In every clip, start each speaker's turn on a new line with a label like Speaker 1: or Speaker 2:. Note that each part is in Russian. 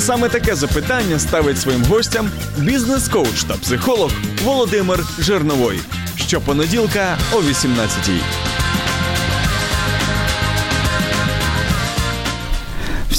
Speaker 1: Саме таке запитання ставить своїм гостям бізнес-коуч та психолог Володимир Жирновой. Щопонеділка о 18-й.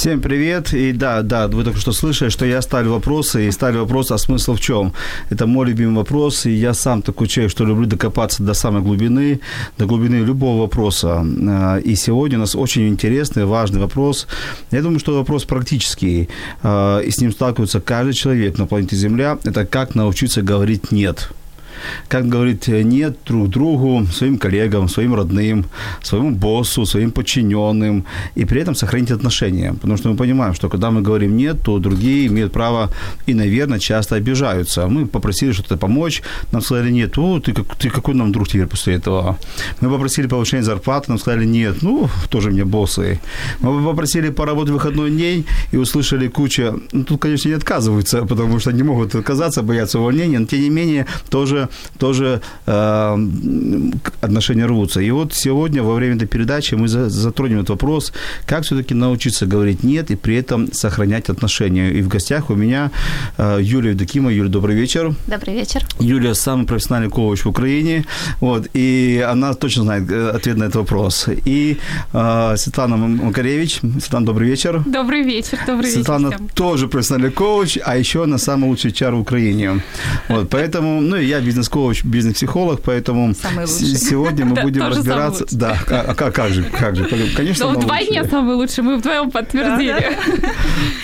Speaker 2: Всем привет. И да, да, вы только что слышали, что я ставлю вопросы, и ставлю вопрос, а смысл в чем? Это мой любимый вопрос, и я сам такой человек, что люблю докопаться до самой глубины, до глубины любого вопроса. А, и сегодня у нас очень интересный, важный вопрос. Я думаю, что вопрос практический, а, и с ним сталкивается каждый человек на планете Земля. Это как научиться говорить «нет» как говорить нет друг другу, своим коллегам, своим родным, своему боссу, своим подчиненным, и при этом сохранить отношения. Потому что мы понимаем, что когда мы говорим нет, то другие имеют право и, наверное, часто обижаются. Мы попросили что-то помочь, нам сказали нет, о, ты, как, ты какой нам друг теперь после этого? Мы попросили повышение зарплаты, нам сказали нет, ну, тоже мне боссы. Мы попросили поработать выходной день и услышали кучу, ну, тут, конечно, не отказываются, потому что не могут отказаться, боятся увольнения, но, тем не менее, тоже тоже э, отношения рвутся. И вот сегодня во время этой передачи мы затронем этот вопрос, как все-таки научиться говорить «нет» и при этом сохранять отношения. И в гостях у меня э, Юлия Евдокима. Юля, добрый вечер.
Speaker 3: Добрый вечер.
Speaker 2: Юлия самый профессиональный коуч в Украине, вот, и она точно знает э, ответ на этот вопрос. И э, Светлана Макаревич. Светлана, добрый вечер.
Speaker 3: Добрый вечер, добрый
Speaker 2: Светлана
Speaker 3: вечер. Светлана
Speaker 2: тоже профессиональный коуч, а еще она самый лучший чар в Украине. Вот, поэтому, ну и я бизнес-коуч, бизнес-психолог, поэтому сегодня мы будем разбираться. Да, а как, как же, как же, конечно.
Speaker 3: Ну, вдвойне самый лучший, мы вдвоем подтвердили.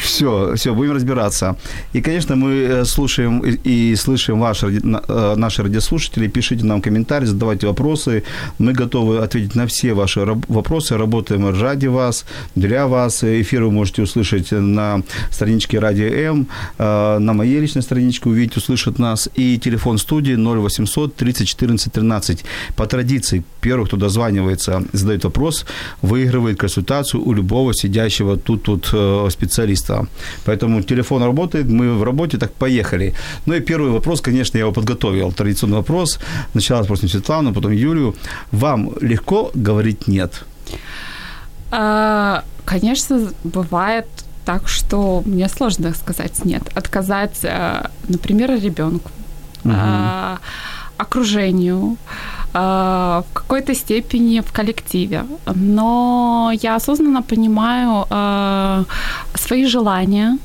Speaker 2: Все, все, будем разбираться. И, конечно, мы слушаем и слышим ваши, наши радиослушатели. Пишите нам комментарии, задавайте вопросы. Мы готовы ответить на все ваши вопросы. Работаем ради вас, для вас. Эфир вы можете услышать на страничке Радио М, на моей личной страничке увидеть, услышать нас. И телефон студии 0800 30 14 13. По традиции, первый, кто дозванивается, задает вопрос, выигрывает консультацию у любого сидящего тут, тут э, специалиста. Поэтому телефон работает, мы в работе, так поехали. Ну и первый вопрос, конечно, я его подготовил. Традиционный вопрос. Сначала спросим Светлану, потом Юлию. Вам легко говорить «нет»?
Speaker 3: А, конечно, бывает так, что мне сложно сказать нет. Отказать, э, например, ребенку угу. окружению, в какой-то степени в коллективе. Но я осознанно понимаю свои желания,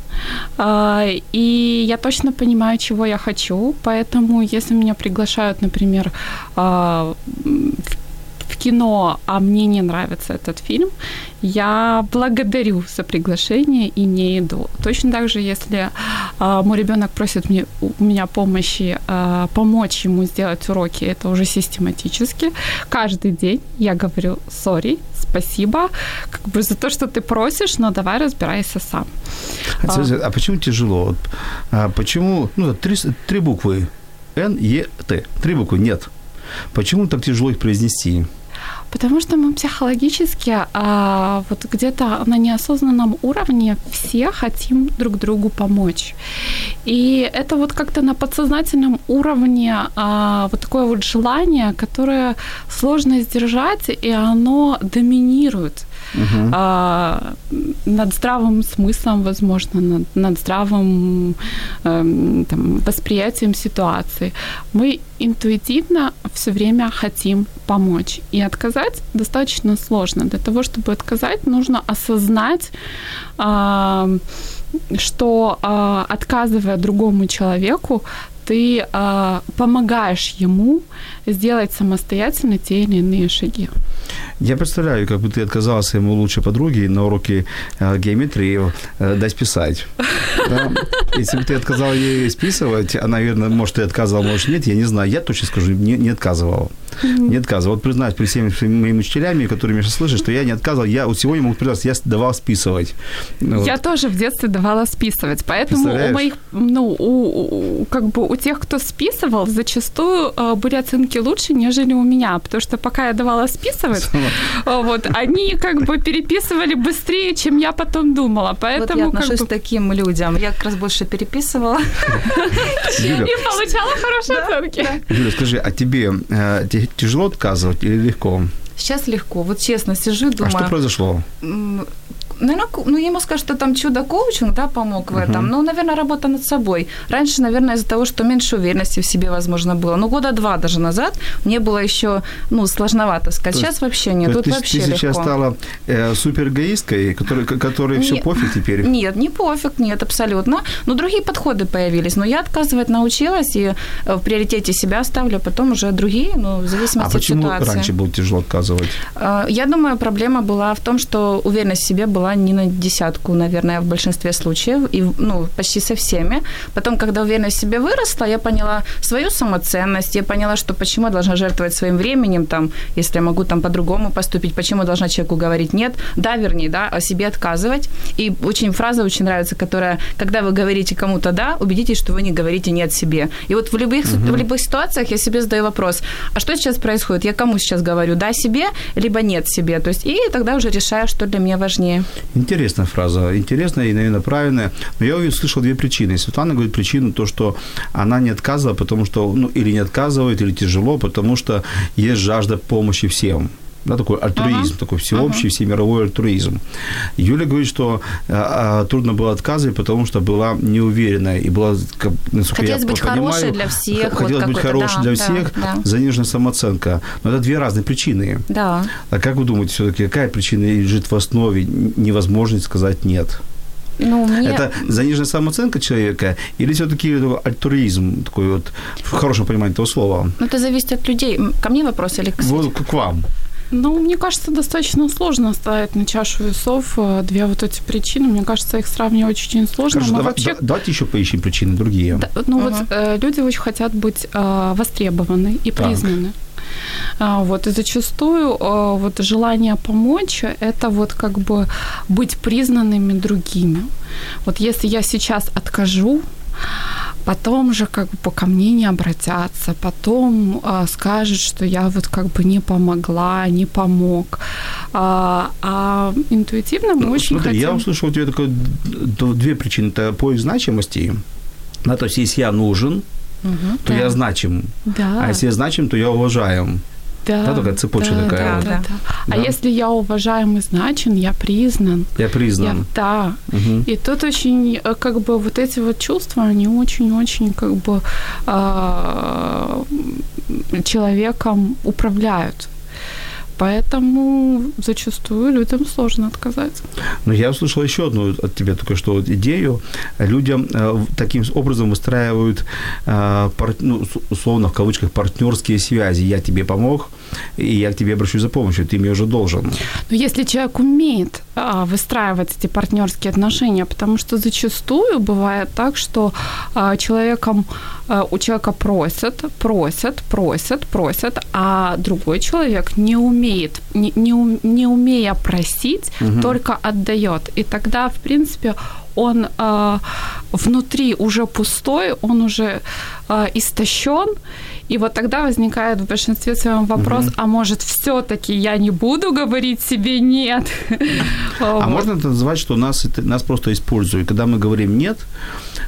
Speaker 3: и я точно понимаю, чего я хочу. Поэтому, если меня приглашают, например, в кино, а мне не нравится этот фильм, я благодарю за приглашение и не иду. Точно так же, если э, мой ребенок просит мне, у меня помощи, э, помочь ему сделать уроки, это уже систематически. Каждый день я говорю сори, спасибо, как бы за то, что ты просишь, но давай разбирайся сам.
Speaker 2: А, а почему тяжело? А почему, ну, три, три буквы Н, Е, Т, три буквы нет. Почему так тяжело их произнести?
Speaker 3: Потому что мы психологически а, вот где-то на неосознанном уровне все хотим друг другу помочь. И это вот как-то на подсознательном уровне а, вот такое вот желание, которое сложно сдержать, и оно доминирует угу. а, над здравым смыслом, возможно, над, над здравым э, там, восприятием ситуации. Мы интуитивно все время хотим помочь. И отказать достаточно сложно. Для того, чтобы отказать, нужно осознать, э, что э, отказывая другому человеку, ты э, помогаешь ему сделать самостоятельно те или иные шаги.
Speaker 2: Я представляю, как бы ты отказала своему лучшей подруге на уроке э, геометрии э, дать писать. Да? Если бы ты отказал ей списывать, она, наверное, может, ты отказывал, может, нет, я не знаю. Я точно скажу, не, не отказывал. Не отказывал. Вот признаюсь при всеми моими учителями, которые меня сейчас слышат, что я не отказывал. Я вот сегодня могу признаться, я давал списывать.
Speaker 3: Ну, я вот. тоже в детстве давала списывать. Поэтому у моих, ну, у, у, как бы у тех, кто списывал, зачастую э, были оценки лучше, нежели у меня, потому что пока я давала списывать, вот, они как бы переписывали быстрее, чем я потом думала. Поэтому
Speaker 4: вот я отношусь к таким людям. Я как раз больше переписывала.
Speaker 3: И получала хорошие оценки.
Speaker 2: Юля, скажи, а тебе э, тяжело отказывать или легко?
Speaker 4: Сейчас легко. Вот честно сижу, думаю...
Speaker 2: А что произошло?
Speaker 4: Наверное, ну, ему скажут, что там чудо-коучинг, да, помог в этом. Uh-huh. Ну, наверное, работа над собой. Раньше, наверное, из-за того, что меньше уверенности в себе, возможно, было. Ну, года два даже назад мне было еще, ну, сложновато сказать. То сейчас вообще нет. Тут
Speaker 2: ты,
Speaker 4: вообще
Speaker 2: ты сейчас
Speaker 4: легко.
Speaker 2: стала э, суперэгоисткой, которой, которой все пофиг теперь?
Speaker 4: Нет, не пофиг, нет, абсолютно. Но другие подходы появились. Но я отказывать научилась и э, в приоритете себя ставлю, а потом уже другие, ну, в зависимости
Speaker 2: а
Speaker 4: от ситуации.
Speaker 2: А почему раньше было тяжело отказывать?
Speaker 4: Э, я думаю, проблема была в том, что уверенность в себе была не на десятку, наверное, в большинстве случаев, и, ну, почти со всеми. Потом, когда уверенность в себе выросла, я поняла свою самоценность, я поняла, что почему я должна жертвовать своим временем, там, если я могу там по-другому поступить, почему я должна человеку говорить нет, да, вернее, да, о себе отказывать. И очень фраза очень нравится, которая, когда вы говорите кому-то да, убедитесь, что вы не говорите нет себе. И вот в любых, uh-huh. в любых ситуациях я себе задаю вопрос, а что сейчас происходит? Я кому сейчас говорю, да себе, либо нет себе? То есть, и тогда уже решаю, что для меня важнее.
Speaker 2: Интересная фраза, интересная и, наверное, правильная. Но я услышал две причины. Светлана говорит причину, то, что она не отказывала, потому что, ну, или не отказывает, или тяжело, потому что есть жажда помощи всем да, такой альтруизм, uh-huh. такой всеобщий, uh-huh. всемировой альтруизм. Юля говорит, что а, трудно было отказывать, потому что была неуверенная и была,
Speaker 4: как, хотелось я быть понимаю, хорошей для всех.
Speaker 2: Хотелось
Speaker 4: вот
Speaker 2: быть хорошей
Speaker 4: да,
Speaker 2: для всех,
Speaker 4: да,
Speaker 2: заниженная самооценка. Но это две разные причины.
Speaker 4: Да.
Speaker 2: А как вы думаете, все-таки какая причина лежит в основе невозможности сказать нет?
Speaker 4: Ну, мне...
Speaker 2: Это заниженная самооценка человека или все-таки альтруизм, такой вот, в хорошем понимании этого слова?
Speaker 4: Ну, это зависит от людей. Ко мне вопрос или к
Speaker 2: Вот к вам.
Speaker 3: Ну, мне кажется, достаточно сложно ставить на чашу весов э, две вот эти причины. Мне кажется, их сравнивать очень сложно.
Speaker 2: Хорошо, давай, вообще... давайте еще поищем причины другие. Да,
Speaker 3: ну, uh-huh. вот э, люди очень хотят быть э, востребованы и признаны. А, вот, и зачастую э, вот желание помочь – это вот как бы быть признанными другими. Вот если я сейчас откажу, потом же как бы ко мне не обратятся, потом а, скажут, что я вот как бы не помогла, не помог. А, а интуитивно мы ну, очень
Speaker 2: смотри,
Speaker 3: хотим...
Speaker 2: я услышал у тебя только две причины. Это поиск значимости. Да, то есть, если я нужен, угу, то да. я значим.
Speaker 3: Да.
Speaker 2: А если я значим, то я уважаем.
Speaker 3: Да,
Speaker 2: да, такая цепочка
Speaker 3: да,
Speaker 2: такая.
Speaker 3: Да,
Speaker 2: вот.
Speaker 3: да, да. А да. если я уважаем и значен, я признан.
Speaker 2: Я признан. Я,
Speaker 3: да. Угу. И тут очень, э, как бы, вот эти вот чувства, они очень-очень, как бы, э, человеком управляют. Поэтому зачастую людям сложно отказать.
Speaker 2: Но я услышал еще одну от тебя только что вот идею. Людям э, таким образом выстраивают, э, пар, ну, условно, в кавычках, партнерские связи. Я тебе помог, и я к тебе обращусь за помощью, ты мне уже должен.
Speaker 3: Но если человек умеет а, выстраивать эти партнерские отношения, потому что зачастую бывает так, что а, человеком, а, у человека просят, просят, просят, просят, а другой человек не умеет, не, не, не умея просить, угу. только отдает. И тогда, в принципе, он э, внутри уже пустой, он уже э, истощен, и вот тогда возникает в большинстве своем вопрос, угу. а может все-таки я не буду говорить себе нет?
Speaker 2: А можно это назвать, что нас, нас просто используют? Когда мы говорим нет,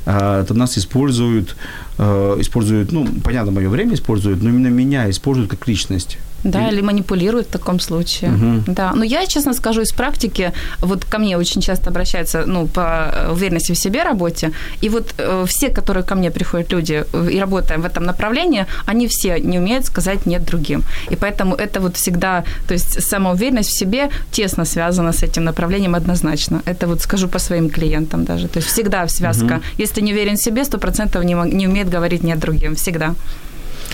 Speaker 2: а, то нас используют, используют, ну, понятно, мое время используют, но именно меня используют как личность.
Speaker 4: Да, или манипулируют в таком случае. Угу. Да. Но я, честно скажу, из практики, вот ко мне очень часто обращаются, ну, по уверенности в себе работе, и вот э, все, которые ко мне приходят люди э, и работаем в этом направлении, они все не умеют сказать нет другим. И поэтому это вот всегда, то есть самоуверенность в себе тесно связана с этим направлением однозначно. Это вот скажу по своим клиентам даже. То есть всегда связка. Угу. Если не уверен в себе, сто процентов не, не умеет говорить нет другим. Всегда.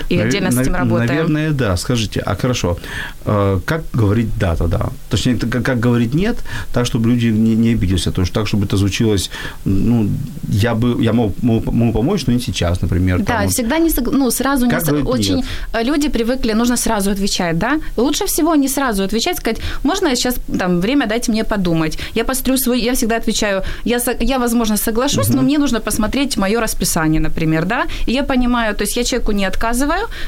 Speaker 4: И Навер- отдельно с этим работаем.
Speaker 2: Наверное, да. Скажите, а хорошо, э, как говорить «да» тогда? Точнее, как, говорить «нет», так, чтобы люди не, не обиделись, то есть так, чтобы это звучилось, ну, я бы, я мог, мог, мог помочь, но не сейчас, например.
Speaker 4: Да,
Speaker 2: там,
Speaker 4: всегда не, ну, сразу
Speaker 2: как
Speaker 4: не, очень, нет? Э, люди привыкли, нужно сразу отвечать, да? Лучше всего не сразу отвечать, сказать, можно я сейчас, там, время дайте мне подумать. Я пострю свой, я всегда отвечаю, я, я возможно, соглашусь, угу. но мне нужно посмотреть мое расписание, например, да? И я понимаю, то есть я человеку не отказываю,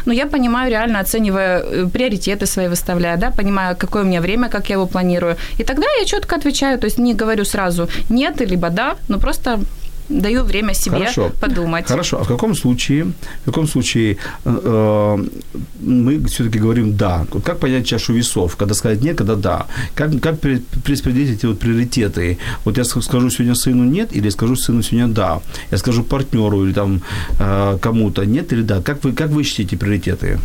Speaker 4: но я понимаю, реально оценивая э, приоритеты свои выставляю, да, понимаю, какое у меня время, как я его планирую. И тогда я четко отвечаю, то есть не говорю сразу нет, либо да, но просто даю время себе
Speaker 2: Хорошо.
Speaker 4: подумать.
Speaker 2: Хорошо. А в каком случае, в каком случае э, э мы все-таки говорим да? Как понять чашу весов? Когда сказать нет, когда да? Как, как перераспределить эти вот приоритеты? Вот я скажу сегодня сыну нет, или скажу сыну сегодня да? Я скажу партнеру или там э, кому-то нет или да? Как вы, как вы ищете приоритеты?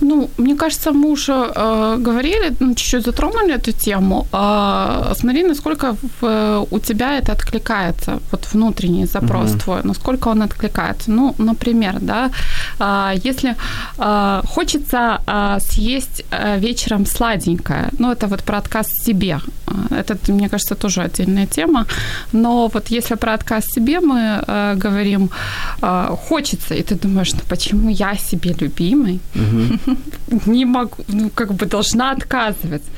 Speaker 3: Ну, мне кажется, мы уже э, говорили, ну, чуть-чуть затронули эту тему. Э, смотри, насколько в, у тебя это откликается, вот внутренний запрос угу. твой, насколько он откликается. Ну, например, да, э, если э, хочется э, съесть э, вечером сладенькое, ну, это вот про отказ себе. Это, мне кажется, тоже отдельная тема. Но вот если про отказ себе мы э, говорим, э, хочется, и ты думаешь, ну, почему я себе любимый? Не могу, ну, как бы должна отказываться.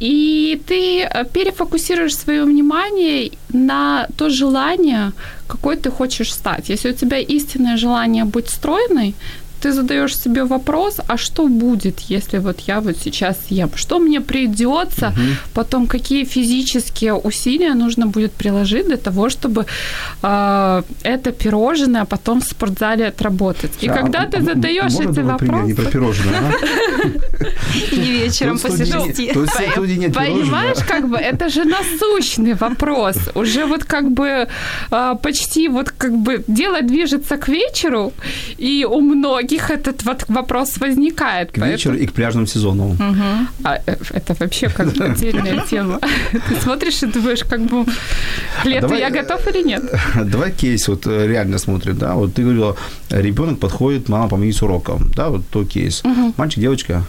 Speaker 3: И ты э, перефокусируешь свое внимание на то желание, какой ты хочешь стать. Если у тебя истинное желание быть стройной, ты задаешь себе вопрос, а что будет, если вот я вот сейчас ем? Что мне придется, угу. потом какие физические усилия нужно будет приложить для того, чтобы э, это пирожное потом в спортзале отработать? И а, когда ты задаешь эти вопросы...
Speaker 2: Не про пирожное,
Speaker 4: И вечером после шести.
Speaker 3: Понимаешь, как бы, это же насущный вопрос. Уже вот как бы а, почти вот как бы дело движется к вечеру, и у многих многих этот вот вопрос возникает.
Speaker 2: К вечеру и к пляжному сезону.
Speaker 3: Угу. А э, это вообще как бы отдельная тема. Ты смотришь и думаешь, как бы к лету я готов или нет?
Speaker 2: Давай кейс вот э, реально смотрим, да, вот ты говорила, ребенок подходит, мама помоги с уроком, да, вот то кейс. Мальчик, девочка?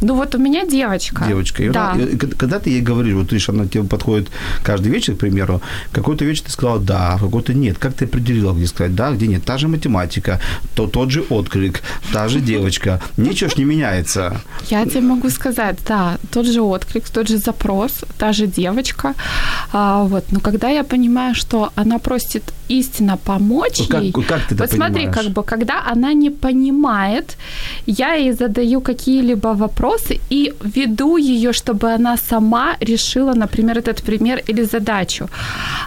Speaker 3: Ну вот у меня девочка.
Speaker 2: Девочка. И
Speaker 3: да.
Speaker 2: она, и, когда ты ей говоришь, вот видишь, она тебе подходит каждый вечер, к примеру, какой-то вечер ты сказала да, какой-то нет. Как ты определила, где сказать да, где нет? Та же математика, то, тот же отклик, та же девочка. Ничего ж не меняется.
Speaker 3: Я тебе могу сказать, да, тот же отклик, тот же запрос, та же девочка. А, вот. Но когда я понимаю, что она просит истинно помочь
Speaker 2: как,
Speaker 3: ей...
Speaker 2: Как ты это
Speaker 3: Вот смотри, как бы, когда она не понимает, я ей задаю какие-либо вопросы и веду ее, чтобы она сама решила, например, этот пример или задачу.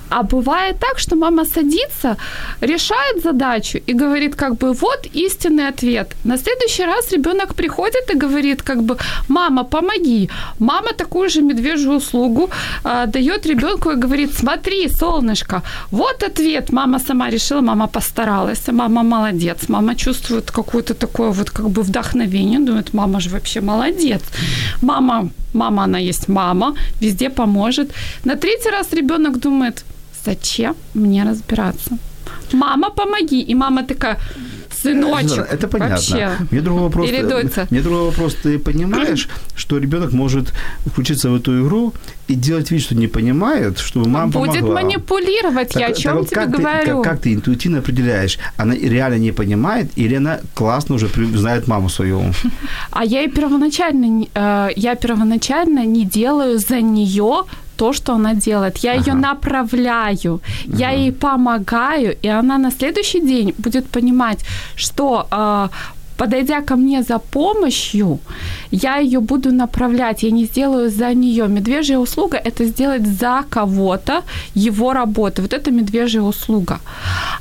Speaker 3: А бывает так, что мама садится, решает задачу и говорит, как бы, вот истинный ответ. На следующий раз ребенок приходит и говорит, как бы, мама, помоги. Мама такую же медвежью услугу а, дает ребенку и говорит, смотри, солнышко, вот ответ. Мама сама решила, мама постаралась, мама молодец, мама чувствует какое-то такое вот как бы вдохновение, думает, мама же вообще молодец. Мама, мама, она есть мама, везде поможет. На третий раз ребенок думает, зачем мне разбираться? Мама, помоги. И мама такая, сыночек.
Speaker 2: Это понятно.
Speaker 3: Вообще.
Speaker 2: Мне другой вопрос.
Speaker 3: Или дочка.
Speaker 2: Мне другой вопрос. Ты понимаешь, что ребенок может включиться в эту игру и делать вид, что не понимает, чтобы мама
Speaker 3: Будет
Speaker 2: помогла.
Speaker 3: манипулировать. Так, я о чем вот тебе
Speaker 2: как
Speaker 3: говорю?
Speaker 2: Ты, как, как ты интуитивно определяешь, она реально не понимает или она классно уже знает маму свою?
Speaker 3: А я и первоначально, э, я первоначально не делаю за нее то, что она делает. Я ага. ее направляю, ага. я ей помогаю, и она на следующий день будет понимать, что э, подойдя ко мне за помощью, я ее буду направлять, я не сделаю за нее. Медвежья услуга – это сделать за кого-то его работу. Вот это медвежья услуга.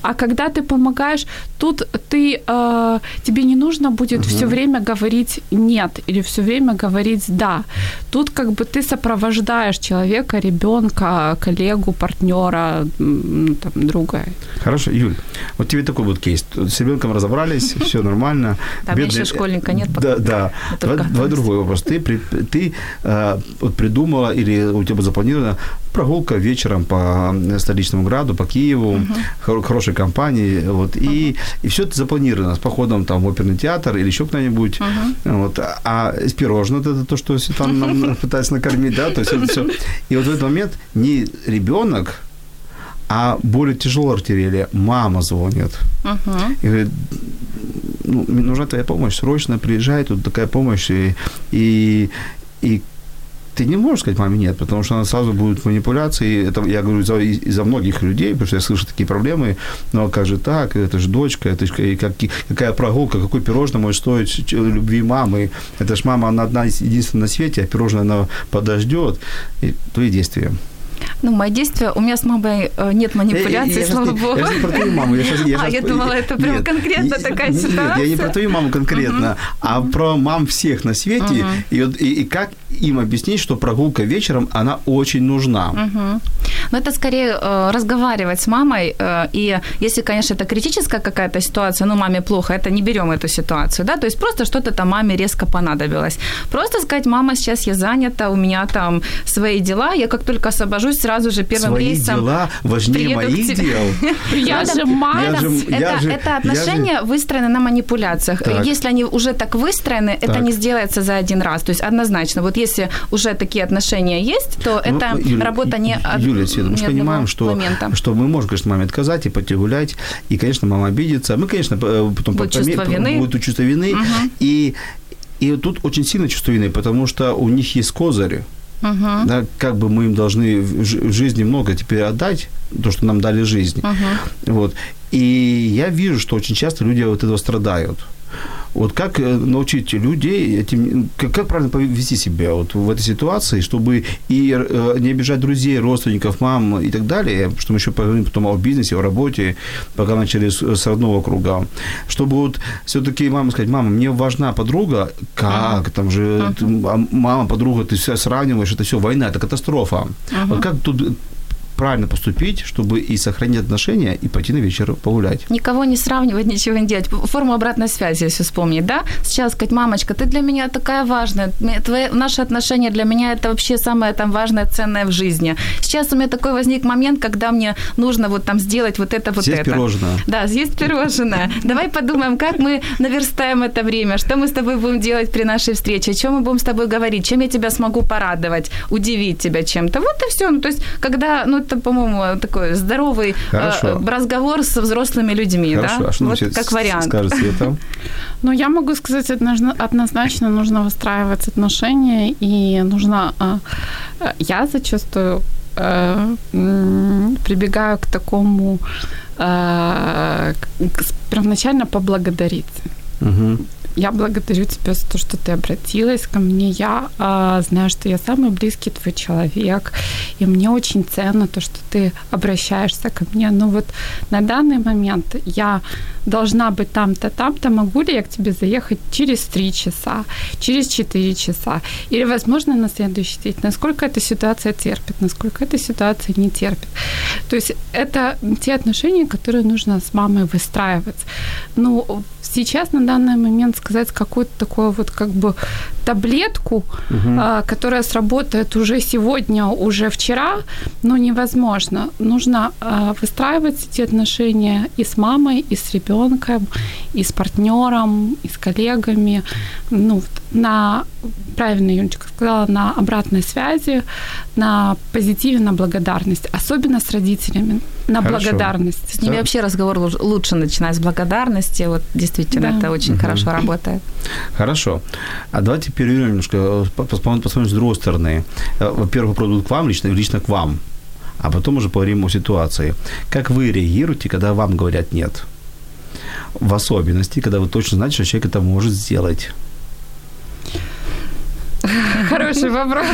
Speaker 3: А когда ты помогаешь, тут ты, э, тебе не нужно будет угу. все время говорить «нет» или все время говорить «да». Тут как бы ты сопровождаешь человека, ребенка, коллегу, партнера, там, друга.
Speaker 2: Хорошо, Юль, вот тебе такой вот кейс. С ребенком разобрались, все нормально
Speaker 4: Там еще школьника нет. Пока.
Speaker 2: Да, да. Давай, давай другой вопрос. Ты, ты э, вот придумала или у тебя запланирована прогулка вечером по столичному граду, по Киеву, угу. хорошей компании, вот, угу. и, и все это запланировано с походом там в оперный театр или еще куда-нибудь, угу. вот, а с пирожным это то, что там нам пытаются накормить, да, то есть это все. И вот в этот момент не ребенок, а более тяжелая артиллерия. Мама звонит. Uh-huh. И говорит, ну, нужна твоя помощь, срочно приезжай, тут такая помощь. И, и, и ты не можешь сказать маме нет, потому что она сразу будет манипуляции. Это я говорю за, из-за многих людей, потому что я слышу такие проблемы. Ну, а как же так? Это же дочка, это же как, какая прогулка, какой пирожное может стоить любви мамы. Это ж мама, она одна единственная на свете, а пирожное она подождет. И твои действия.
Speaker 4: Ну, мои действия, у меня с мамой э, нет манипуляций, я, слава богу.
Speaker 2: Я не про твою маму. Я сейчас,
Speaker 4: я а, я думала, это прям нет, конкретно такая нет, ситуация.
Speaker 2: Нет, я не про твою маму конкретно, uh-huh. а про мам всех на свете. Uh-huh. И, и, и как им объяснить, что прогулка вечером, она очень нужна.
Speaker 4: Uh-huh. Ну, это скорее э, разговаривать с мамой. Э, и если, конечно, это критическая какая-то ситуация, ну, маме плохо, это не берем эту ситуацию, да, то есть просто что-то там маме резко понадобилось. Просто сказать, мама, сейчас я занята, у меня там свои дела, я как только освобожусь, сразу же первым
Speaker 2: Свои
Speaker 4: рейсом
Speaker 2: дела важнее моих дел.
Speaker 3: Я же мама.
Speaker 4: Это отношения выстроены на манипуляциях. Если они уже так выстроены, это не сделается за один раз. То есть однозначно, вот если уже такие отношения есть, то ну, это работа не
Speaker 2: Юлия Света, мы же понимаем, что, что мы можем, конечно, маме отказать и пойти гулять, и, конечно, мама обидится. Мы, конечно, потом
Speaker 4: будет чувство вины.
Speaker 2: Будет чувство вины. И и тут очень сильно чувство вины, потому что у них есть козырь. Uh-huh. Да, как бы мы им должны в жизни много теперь отдать, то, что нам дали жизнь. Uh-huh. Вот. И я вижу, что очень часто люди от этого страдают. Вот как э, научить людей этим, как, как правильно повести себя вот в этой ситуации, чтобы и э, не обижать друзей, родственников, мам и так далее, что мы еще поговорим потом о бизнесе, о работе, пока начали с, с родного круга, чтобы вот все-таки мама сказать, мама, мне важна подруга, как, там же, uh-huh. мама, подруга, ты все сравниваешь, это все война, это катастрофа. Uh-huh. Вот как тут правильно поступить, чтобы и сохранить отношения, и пойти на вечер погулять.
Speaker 4: Никого не сравнивать, ничего не делать. Форму обратной связи, если вспомнить, да? Сейчас сказать, мамочка, ты для меня такая важная, твои, наши отношения для меня это вообще самое там важное, ценное в жизни. Сейчас у меня такой возник момент, когда мне нужно вот там сделать вот это, вот
Speaker 2: съесть
Speaker 4: это.
Speaker 2: пирожное.
Speaker 4: Да, съесть пирожное. Давай подумаем, как мы наверстаем это время, что мы с тобой будем делать при нашей встрече, о чем мы будем с тобой говорить, чем я тебя смогу порадовать, удивить тебя чем-то. Вот и все. Ну, то есть, когда, ну, это, по-моему, такой здоровый э, разговор с взрослыми людьми,
Speaker 2: Хорошо.
Speaker 4: да?
Speaker 2: А что вот как вариант. Скажет Света?
Speaker 3: Ну, я могу сказать, однозначно нужно выстраивать отношения, и нужно... Э, я зачастую э, прибегаю к такому первоначально поблагодарить. Угу я благодарю тебя за то, что ты обратилась ко мне. Я а, знаю, что я самый близкий твой человек, и мне очень ценно то, что ты обращаешься ко мне. Но вот на данный момент я должна быть там-то, там-то, могу ли я к тебе заехать через три часа, через четыре часа, или, возможно, на следующий день, насколько эта ситуация терпит, насколько эта ситуация не терпит. То есть это те отношения, которые нужно с мамой выстраивать. Ну, сейчас на данный момент сказать какую-то такую вот как бы таблетку, угу. а, которая сработает уже сегодня, уже вчера, но невозможно. Нужно а, выстраивать эти отношения и с мамой, и с ребенком, и с партнером, и с коллегами, ну, на, правильно Юнчика сказала, на обратной связи, на позитиве, на благодарность, особенно с родителями, на Хорошо. благодарность.
Speaker 4: С ними да. вообще разговор лучше начинать с благодарности, вот действительно да. это очень угу. хорошо работает.
Speaker 2: Хорошо. А давайте перейдем немножко, посмотрим, посмотрим с другой стороны. Э, во-первый вопрос к вам, лично, лично к вам, а потом уже поговорим о ситуации. Как вы реагируете, когда вам говорят «нет»? В особенности, когда вы точно знаете, что человек это может сделать.
Speaker 3: Хороший вопрос.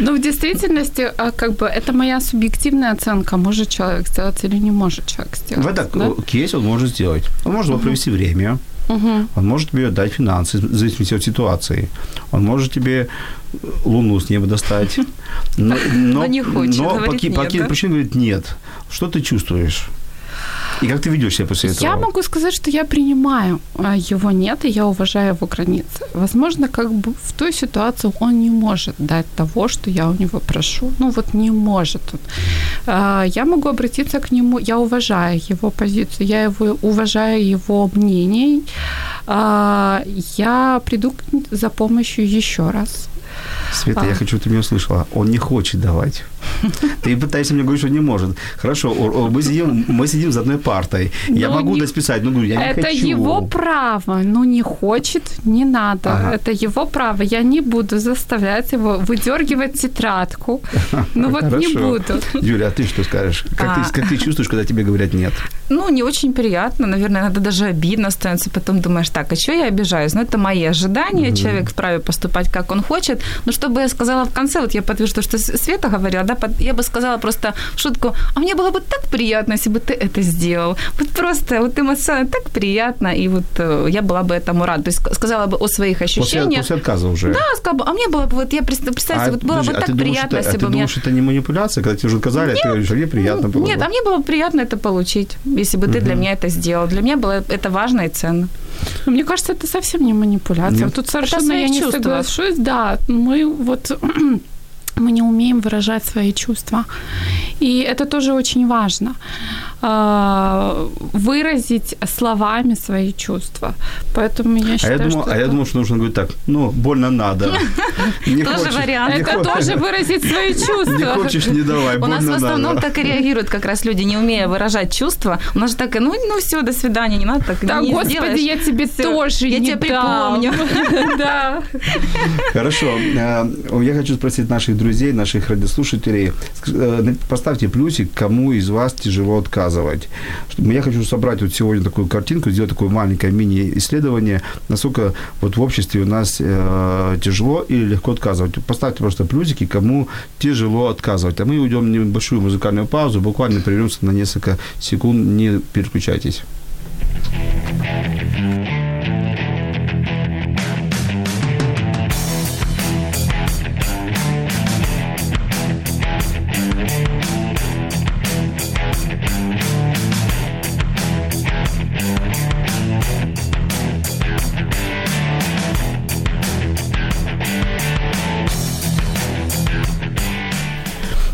Speaker 3: Ну, в действительности, а, как бы, это моя субъективная оценка, может человек сделать или не может человек сделать.
Speaker 2: В этом да? кейсе он может сделать. Он может провести время, он может тебе дать финансы, в зависимости от ситуации. Он может тебе луну с неба достать.
Speaker 4: Но, но, но не хочет,
Speaker 2: но по каким причинам говорит нет. Что ты чувствуешь? И как ты ведешь себя после этого?
Speaker 3: Я могу сказать, что я принимаю а, его нет, и я уважаю его границы. Возможно, как бы в той ситуации он не может дать того, что я у него прошу. Ну вот не может он. А, я могу обратиться к нему, я уважаю его позицию, я его уважаю его мнение. А, я приду за помощью еще раз.
Speaker 2: Света, а. я хочу, чтобы ты меня услышала. Он не хочет давать. Ты пытаешься мне говорить, что не может. Хорошо, мы сидим, мы сидим за одной партой. Я могу не... списать, но говорю, я не
Speaker 3: Это
Speaker 2: хочу.
Speaker 3: его право. Ну, не хочет, не надо. Ага. Это его право. Я не буду заставлять его выдергивать тетрадку. Ну вот не буду.
Speaker 2: Юля, а ты что скажешь? Как, а... ты, как ты чувствуешь, когда тебе говорят нет?
Speaker 4: Ну, не очень приятно. Наверное, надо даже обидно становится. Потом думаешь, так, а что я обижаюсь? Ну, это мои ожидания. Mm-hmm. Человек вправе поступать, как он хочет. Но чтобы я сказала в конце, вот я подтвержу, что Света говорила, да, я бы сказала просто в шутку, а мне было бы так приятно, если бы ты это сделал. Вот просто вот эмоционально так приятно, и вот э, я была бы этому рада. То есть сказала бы о своих ощущениях.
Speaker 2: После, после отказа уже.
Speaker 4: Да, сказала бы, а мне было бы, вот я представьте, а, вот было подожди, бы а так приятно,
Speaker 2: думаешь,
Speaker 4: если
Speaker 2: это,
Speaker 4: бы
Speaker 2: а ты
Speaker 4: мне...
Speaker 2: думаешь, это не манипуляция, когда тебе уже отказали, нет, а ты говоришь, а мне приятно было
Speaker 4: Нет,
Speaker 2: бы.
Speaker 4: а мне было бы приятно это получить, если бы ты для меня это сделал. Для меня было это важно и ценно.
Speaker 3: Ну, мне кажется, это совсем не манипуляция. Нет. Тут совершенно я не чувства. соглашусь. Да, мы вот мы не умеем выражать свои чувства. И это тоже очень важно. А, выразить словами свои чувства. Поэтому я считаю,
Speaker 2: а я думал,
Speaker 3: что...
Speaker 2: А
Speaker 3: это...
Speaker 2: я думал, что нужно говорить так, ну, больно надо.
Speaker 4: Тоже вариант.
Speaker 3: Это тоже выразить свои чувства.
Speaker 2: Не хочешь, не давай,
Speaker 4: У нас в основном так и реагируют как раз люди, не умея выражать чувства. У нас же так, ну, ну все, до свидания, не надо так
Speaker 3: Да, господи, я тебе тоже
Speaker 4: Я тебе припомню.
Speaker 3: Да.
Speaker 2: Хорошо. Э, я хочу спросить наших друзей, наших радиослушателей. Э, поставьте плюсик, кому из вас тяжело отказывать рассказывать. Я хочу собрать вот сегодня такую картинку, сделать такое маленькое мини-исследование, насколько вот в обществе у нас э, тяжело или легко отказывать. Поставьте просто плюсики, кому тяжело отказывать. А мы уйдем в небольшую музыкальную паузу, буквально прервемся на несколько секунд, не переключайтесь.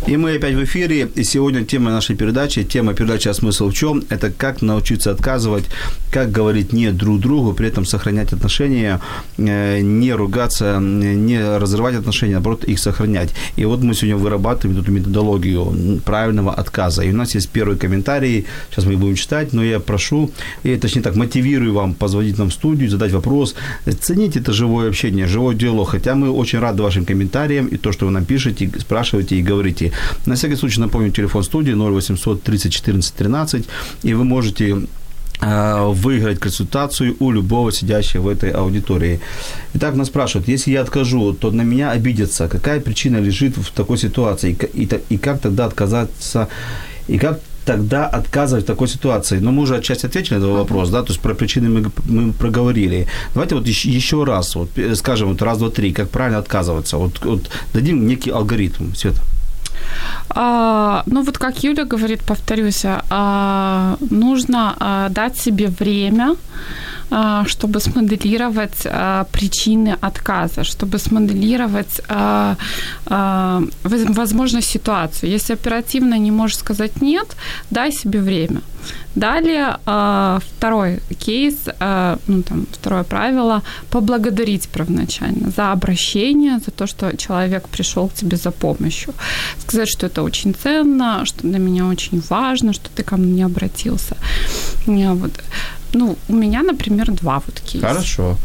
Speaker 2: И мы опять в эфире. И сегодня тема нашей передачи, тема передачи «А смысл в чем?» Это как научиться отказывать, как говорить «нет» друг другу, при этом сохранять отношения, э, не ругаться, не разрывать отношения, наоборот, их сохранять. И вот мы сегодня вырабатываем эту методологию правильного отказа. И у нас есть первый комментарий, сейчас мы их будем читать, но я прошу, и точнее так, мотивирую вам позвонить нам в студию, задать вопрос. Цените это живое общение, живой диалог. Хотя мы очень рады вашим комментариям и то, что вы нам пишете, спрашиваете и говорите. На всякий случай напомню телефон студии 0800 30 14 13, и вы можете а, выиграть консультацию у любого сидящего в этой аудитории. Итак, нас спрашивают, если я откажу, то на меня обидятся. Какая причина лежит в такой ситуации? И, как тогда отказаться? И как тогда отказывать в такой ситуации? Ну, мы уже отчасти ответили на этот вопрос, да, то есть про причины мы, мы проговорили. Давайте вот еще, еще раз, вот, скажем, вот раз, два, три, как правильно отказываться. Вот, вот дадим некий алгоритм, Света.
Speaker 3: А, ну вот как Юля говорит, повторюсь, а, нужно а, дать себе время, чтобы смоделировать а, причины отказа, чтобы смоделировать а, а, возможно ситуацию. Если оперативно не можешь сказать нет, дай себе время. Далее а, второй кейс, а, ну там второе правило, поблагодарить первоначально за обращение, за то, что человек пришел к тебе за помощью. Сказать, что это очень ценно, что для меня очень важно, что ты ко мне обратился. Вот. Ну, у меня, например, два вот кейса.
Speaker 2: Хорошо.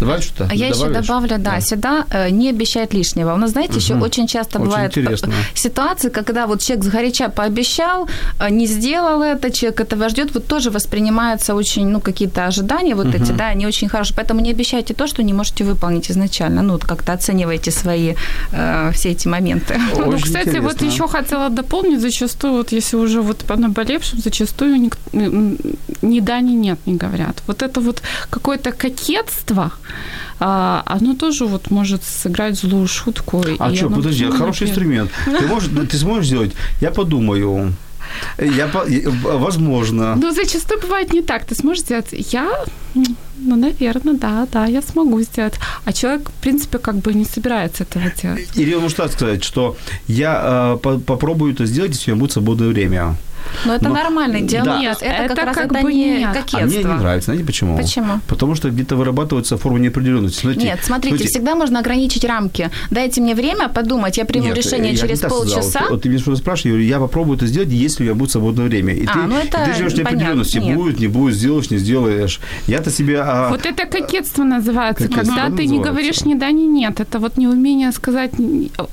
Speaker 2: Давай что-то
Speaker 4: А я еще добавлю, да, да. всегда э, не обещать лишнего. У нас, знаете, угу. еще очень часто очень бывают интересно. ситуации, когда вот человек сгоряча пообещал, э, не сделал это, человек этого ждет, вот тоже воспринимаются очень, ну, какие-то ожидания вот угу. эти, да, не очень хорошие. Поэтому не обещайте то, что не можете выполнить изначально. Ну, вот как-то оценивайте свои э, все эти моменты.
Speaker 3: Очень ну, кстати, интересно. вот еще хотела дополнить, зачастую, вот если уже вот по наболевшим, зачастую ни, ни да, ни нет не говорят. Вот это вот какое-то кокетство, а, оно тоже вот может сыграть злую шутку.
Speaker 2: А что, подожди, хороший инструмент. Ты, можешь, ты сможешь сделать? Я подумаю. Я, возможно.
Speaker 3: Но зачастую бывает не так. Ты сможешь сделать? Я, ну, наверное, да, да, я смогу сделать. А человек, в принципе, как бы не собирается этого делать.
Speaker 2: Или он может так сказать, что я э, по- попробую это сделать, если у меня будет свободное время.
Speaker 4: Но это
Speaker 2: Но-
Speaker 4: нормальный диалог.
Speaker 2: Да.
Speaker 3: Нет,
Speaker 4: это, как
Speaker 3: это
Speaker 4: раз
Speaker 3: как
Speaker 4: это
Speaker 3: бы
Speaker 4: не
Speaker 3: нет.
Speaker 2: А
Speaker 4: кокетство.
Speaker 2: мне не нравится, знаете почему?
Speaker 4: Почему?
Speaker 2: Потому что где-то вырабатывается форма неопределенности. Смотрите,
Speaker 4: Нет, смотрите,
Speaker 2: смотрите,
Speaker 4: всегда можно ограничить рамки. Дайте мне время подумать, я приму
Speaker 2: Нет,
Speaker 4: решение
Speaker 2: я
Speaker 4: через полчаса.
Speaker 2: Вот, вот ты меня что-то спрашиваешь, я говорю, я попробую это сделать, если у меня будет свободное время. И
Speaker 4: А,
Speaker 2: ты,
Speaker 4: ну это
Speaker 2: ты живешь неопределенности. Будет, не будет, сделаешь, не сделаешь. Я-то себе... а,
Speaker 3: Вот это кокетство называется,
Speaker 2: Кокетство,
Speaker 3: когда
Speaker 2: да,
Speaker 3: ты не говоришь ни да, ни нет. Это вот неумение сказать,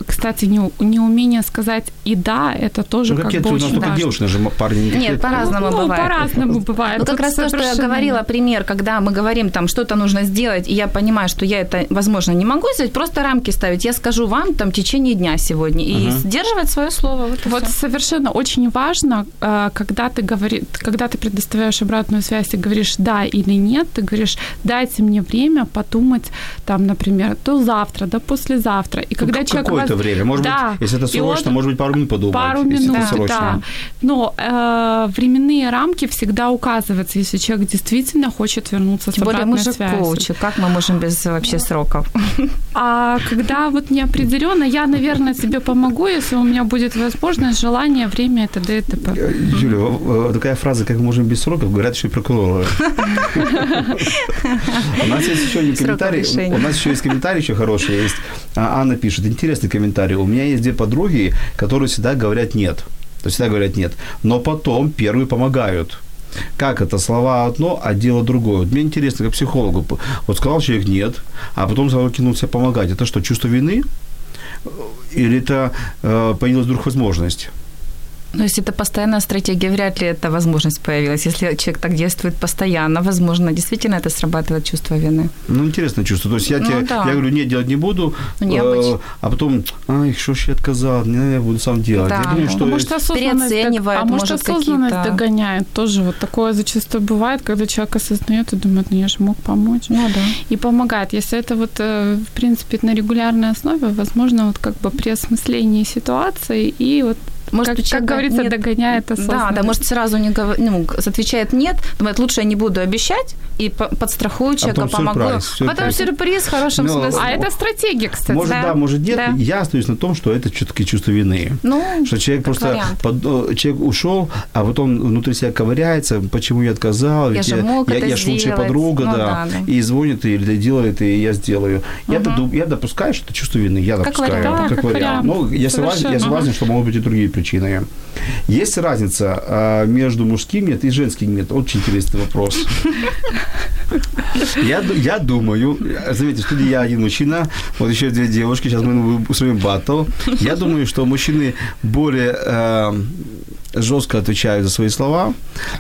Speaker 3: кстати, не, неумение сказать и да, это тоже
Speaker 2: ну,
Speaker 3: как бы
Speaker 2: у нас
Speaker 3: очень
Speaker 2: только
Speaker 3: важно.
Speaker 2: девушки, же парни не
Speaker 4: Нет, по-разному
Speaker 3: ну,
Speaker 4: бывает.
Speaker 3: по-разному бывает.
Speaker 4: Ну, как раз то, что я говорила, пример, когда мы говорим, там, что-то нужно сделать, и я понимаю, что я это, возможно, не могу сделать, просто рамки ставить. Я скажу вам, там, в течение дня сегодня, и сдерживать свое слово. Вот,
Speaker 3: Вот совершенно очень важно, э, когда ты говори, когда ты предоставляешь обратную связь и говоришь да или нет, ты говоришь дайте мне время подумать, там, например, до завтра, до послезавтра. И когда
Speaker 2: Ну,
Speaker 3: человек
Speaker 2: какое-то
Speaker 3: вас-
Speaker 2: время. Может
Speaker 3: Да.
Speaker 2: быть, если это
Speaker 3: И
Speaker 2: срочно,
Speaker 3: он-
Speaker 2: может быть, пару минут подумать.
Speaker 3: Пару
Speaker 2: если
Speaker 3: минут,
Speaker 2: это срочно.
Speaker 3: да. Но э, временные рамки всегда указываются, если человек действительно хочет вернуться с
Speaker 4: Тем более мы же
Speaker 3: связью.
Speaker 4: коучи, как мы можем без вообще сроков?
Speaker 3: А когда вот неопределенно, я, наверное, себе помогу, если у меня будет возможность, желание, время и т.д. и т.п.
Speaker 2: Э, Юля, такая фраза, как мы можем без сроков, говорят еще и прокуроры. У нас есть еще один комментарий. У нас еще есть комментарий еще хороший. Есть. А, Анна пишет, интересный комментарий. У меня есть две подруги, которые всегда говорят нет. То есть всегда говорят нет. Но потом первые помогают. Как это? Слова одно, а дело другое. Вот мне интересно, как психологу. Вот сказал человек нет, а потом сразу кинулся помогать. Это что, чувство вины? Или это э, появилась вдруг возможность?
Speaker 4: Но если это постоянная стратегия, вряд ли эта возможность появилась. Если человек так действует постоянно, возможно, действительно это срабатывает чувство вины.
Speaker 2: Ну, интересное чувство. То есть я,
Speaker 4: Ну,
Speaker 2: тебе,
Speaker 4: да.
Speaker 2: я говорю, нет, делать не буду,
Speaker 4: Ну,
Speaker 2: э, а потом, ай, что ж я отказал, не, я буду сам делать.
Speaker 4: Да,
Speaker 2: я думаю,
Speaker 4: ну,
Speaker 2: что...
Speaker 3: А может, дог-
Speaker 4: переоценивает,
Speaker 3: а может,
Speaker 4: может,
Speaker 3: осознанность
Speaker 4: какие-то-
Speaker 3: догоняет тоже. Вот такое зачастую бывает, когда человек осознает и думает, ну я же мог помочь.
Speaker 4: Ну да.
Speaker 3: И помогает. Если это вот, э, в принципе, на регулярной основе, возможно, вот как бы при осмыслении ситуации и вот
Speaker 4: Может,
Speaker 3: как,
Speaker 4: у
Speaker 3: как говорится,
Speaker 4: нет-
Speaker 3: догоняет
Speaker 4: Да,
Speaker 3: осознанность.
Speaker 4: да, может, сразу не говор... ну, отвечает нет, думает, лучше я не буду обещать, и по- подстрахую человека,
Speaker 2: потом
Speaker 4: помогу.
Speaker 2: сюрприз,
Speaker 4: А Потом
Speaker 2: сюрприз.
Speaker 4: сюрприз в хорошем
Speaker 2: Ну,
Speaker 4: смысле.
Speaker 3: А это стратегия, кстати.
Speaker 2: Может, да,
Speaker 4: да,
Speaker 2: может, нет.
Speaker 4: да.
Speaker 2: Я остаюсь на том, что это все-таки чувство вины.
Speaker 4: Ну,
Speaker 2: Что человек просто
Speaker 4: вариант.
Speaker 2: под- э, человек ушел, а потом внутри себя ковыряется, почему я отказал,
Speaker 4: Я
Speaker 2: ведь
Speaker 4: же мог
Speaker 2: я,
Speaker 4: это
Speaker 2: я ж лучшая подруга,
Speaker 4: Ну
Speaker 2: да,
Speaker 4: да, да.
Speaker 2: и звонит, или делает, и я сделаю. Я, доду- я допускаю, что это чувство вины, я
Speaker 4: Как
Speaker 2: допускаю,
Speaker 4: вариант.
Speaker 3: Да,
Speaker 2: как,
Speaker 3: как
Speaker 2: вариант.
Speaker 3: вариант.
Speaker 2: Ну, я согласен, я согласен, что могут быть и другие причины. Есть разница а, между мужским нет и женским нет? Очень интересный вопрос. Я, я думаю, заметьте, в студии я один мужчина, вот еще две девушки, сейчас мы устроим батл. Я думаю, что мужчины более э, жестко отвечают за свои слова.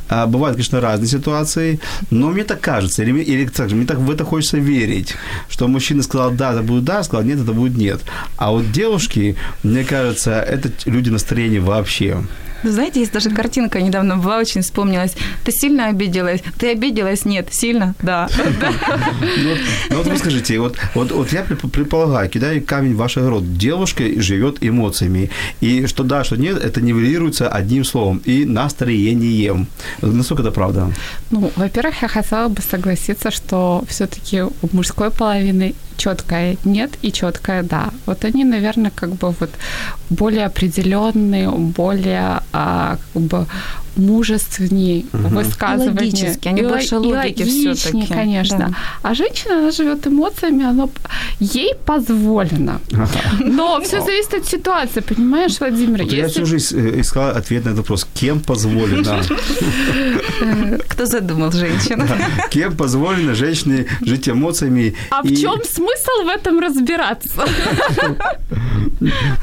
Speaker 2: А, бывают, конечно, разные ситуации, но мне так кажется, или, или так мне так в это хочется верить, что мужчина сказал да, это будет да, сказал нет, это будет нет. А вот девушки, мне кажется, это люди настроения вообще.
Speaker 4: Знаете, есть даже картинка недавно была, очень вспомнилась. Ты сильно обиделась? Ты обиделась? Нет. Сильно? Да.
Speaker 2: Ну, вот- ну вот вы скажите, вот, вот, вот я предп- предполагаю, кидаю камень в ваш огород. Девушка живет эмоциями. И что да, что нет, это нивелируется одним словом. И настроением. Насколько это правда?
Speaker 3: Ну, во-первых, я хотела бы согласиться, что все-таки у мужской половины четкое нет и четкое да. Вот они, наверное, как бы вот более определенные, более а, как бы мужественнее высказывания.
Speaker 4: логически, они
Speaker 3: И
Speaker 4: больше логики всё-таки,
Speaker 3: конечно.
Speaker 4: да.
Speaker 3: А женщина, она живет эмоциями, она, ей позволено. Но все зависит от ситуации, понимаешь, Владимир?
Speaker 2: Вот я
Speaker 3: Если-
Speaker 2: всю жизнь э, искала ответ на этот вопрос. Кем позволено?
Speaker 4: Кто задумал женщину?
Speaker 2: Кем позволено женщине жить эмоциями?
Speaker 3: А в чем смысл в этом разбираться?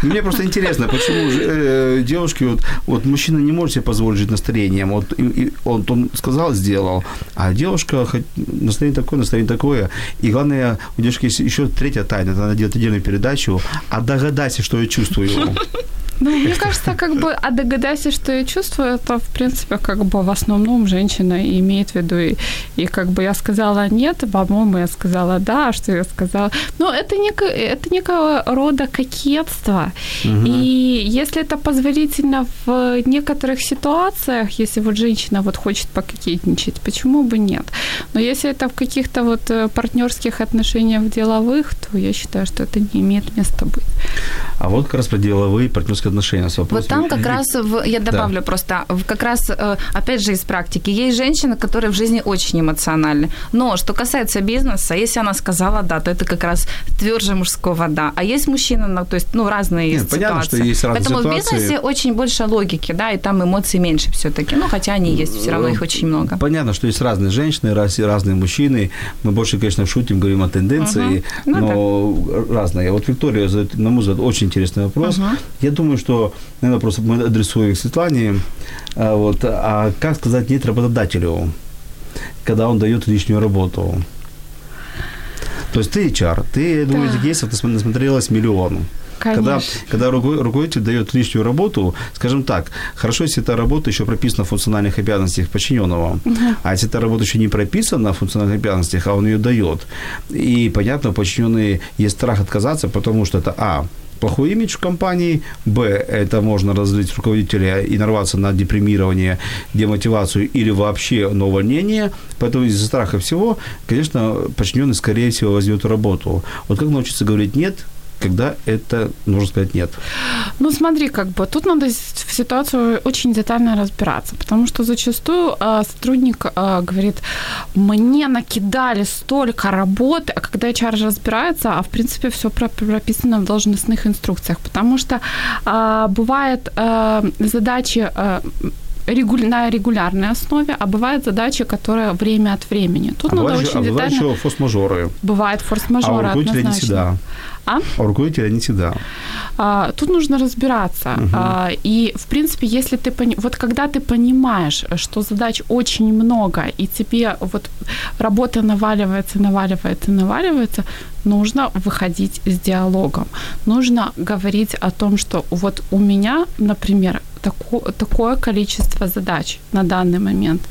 Speaker 2: Мне просто интересно, почему э, девушки, вот, вот мужчина не может себе позволить жить настроением. Вот и- и он, он сказал, сделал, а девушка настроение такое, настроение такое. И главное, у девушки есть еще третья тайна, это надо делать отдельную передачу, а догадайся, что я чувствую.
Speaker 3: Ну, мне кажется, как бы, а догадайся, что я чувствую, это, в принципе, как бы в основном женщина имеет в виду. И, и как бы я сказала нет, по-моему, я сказала да, а что я сказала. Но это, неко, это некого рода кокетство. Угу. И если это позволительно в некоторых ситуациях, если вот женщина вот хочет пококетничать, почему бы нет? Но если это в каких-то вот э, партнерских отношениях деловых, то я считаю, что это не имеет места быть.
Speaker 2: А вот как раз про деловые партнерские отношения с
Speaker 4: вопросом. Вот там как раз, в, я добавлю да. просто, как раз, э, опять же, из практики, есть женщины, которые в жизни очень эмоциональны. Но что касается бизнеса, если она сказала да, то это как раз тверже мужского да. А есть мужчины, ну, то есть, ну, разные Нет, ситуации.
Speaker 2: Понятно, что есть разные
Speaker 4: Поэтому
Speaker 2: ситуации.
Speaker 4: в бизнесе очень больше логики, да, и там эмоций меньше все-таки. Ну, хотя они есть, все равно их очень много.
Speaker 2: Понятно, что есть разные женщины, разные мужчины. Мы больше, конечно, шутим, говорим о тенденции, угу. ну, но так. разные. Вот Виктория на мой взгляд, очень интересный вопрос. Угу. Я думаю, что, наверное, просто мы адресуем Светлане. А, вот, а как сказать нет работодателю, когда он дает лишнюю работу? То есть ты HR, ты, я думаю, да. кейсов ты насмотрелась миллион.
Speaker 3: Конечно.
Speaker 2: Когда, когда руководитель дает лишнюю работу, скажем так, хорошо, если эта работа еще прописана в функциональных обязанностях подчиненного, угу. а если эта работа еще не прописана в функциональных обязанностях, а он ее дает, и, понятно, у подчиненные есть страх отказаться, потому что это, а, плохой имидж в компании, б, это можно разлить руководителя и нарваться на депримирование, демотивацию или вообще на увольнение. Поэтому из-за страха всего, конечно, подчиненный, скорее всего, возьмет работу. Вот как научиться говорить «нет», когда это нужно сказать нет?
Speaker 3: Ну, смотри, как бы тут надо в ситуацию очень детально разбираться, потому что зачастую э, сотрудник э, говорит, мне накидали столько работы, а когда HR разбирается, а в принципе все прописано в должностных инструкциях, потому что э, бывает э, задачи э, на регулярной основе, а бывают задачи, которые время от времени.
Speaker 2: Тут а надо бывает, очень а детально... бывают еще форс-мажоры.
Speaker 3: Бывает форс-мажоры,
Speaker 2: а однозначно. не всегда.
Speaker 3: А?
Speaker 2: а руководителя не всегда.
Speaker 3: А, тут нужно разбираться. Угу. А, и, в принципе, если ты... Пони... Вот когда ты понимаешь, что задач очень много, и тебе вот работа наваливается, наваливается, наваливается, нужно выходить с диалогом. Нужно говорить о том, что вот у меня, например, тако, такое количество задач на данный момент.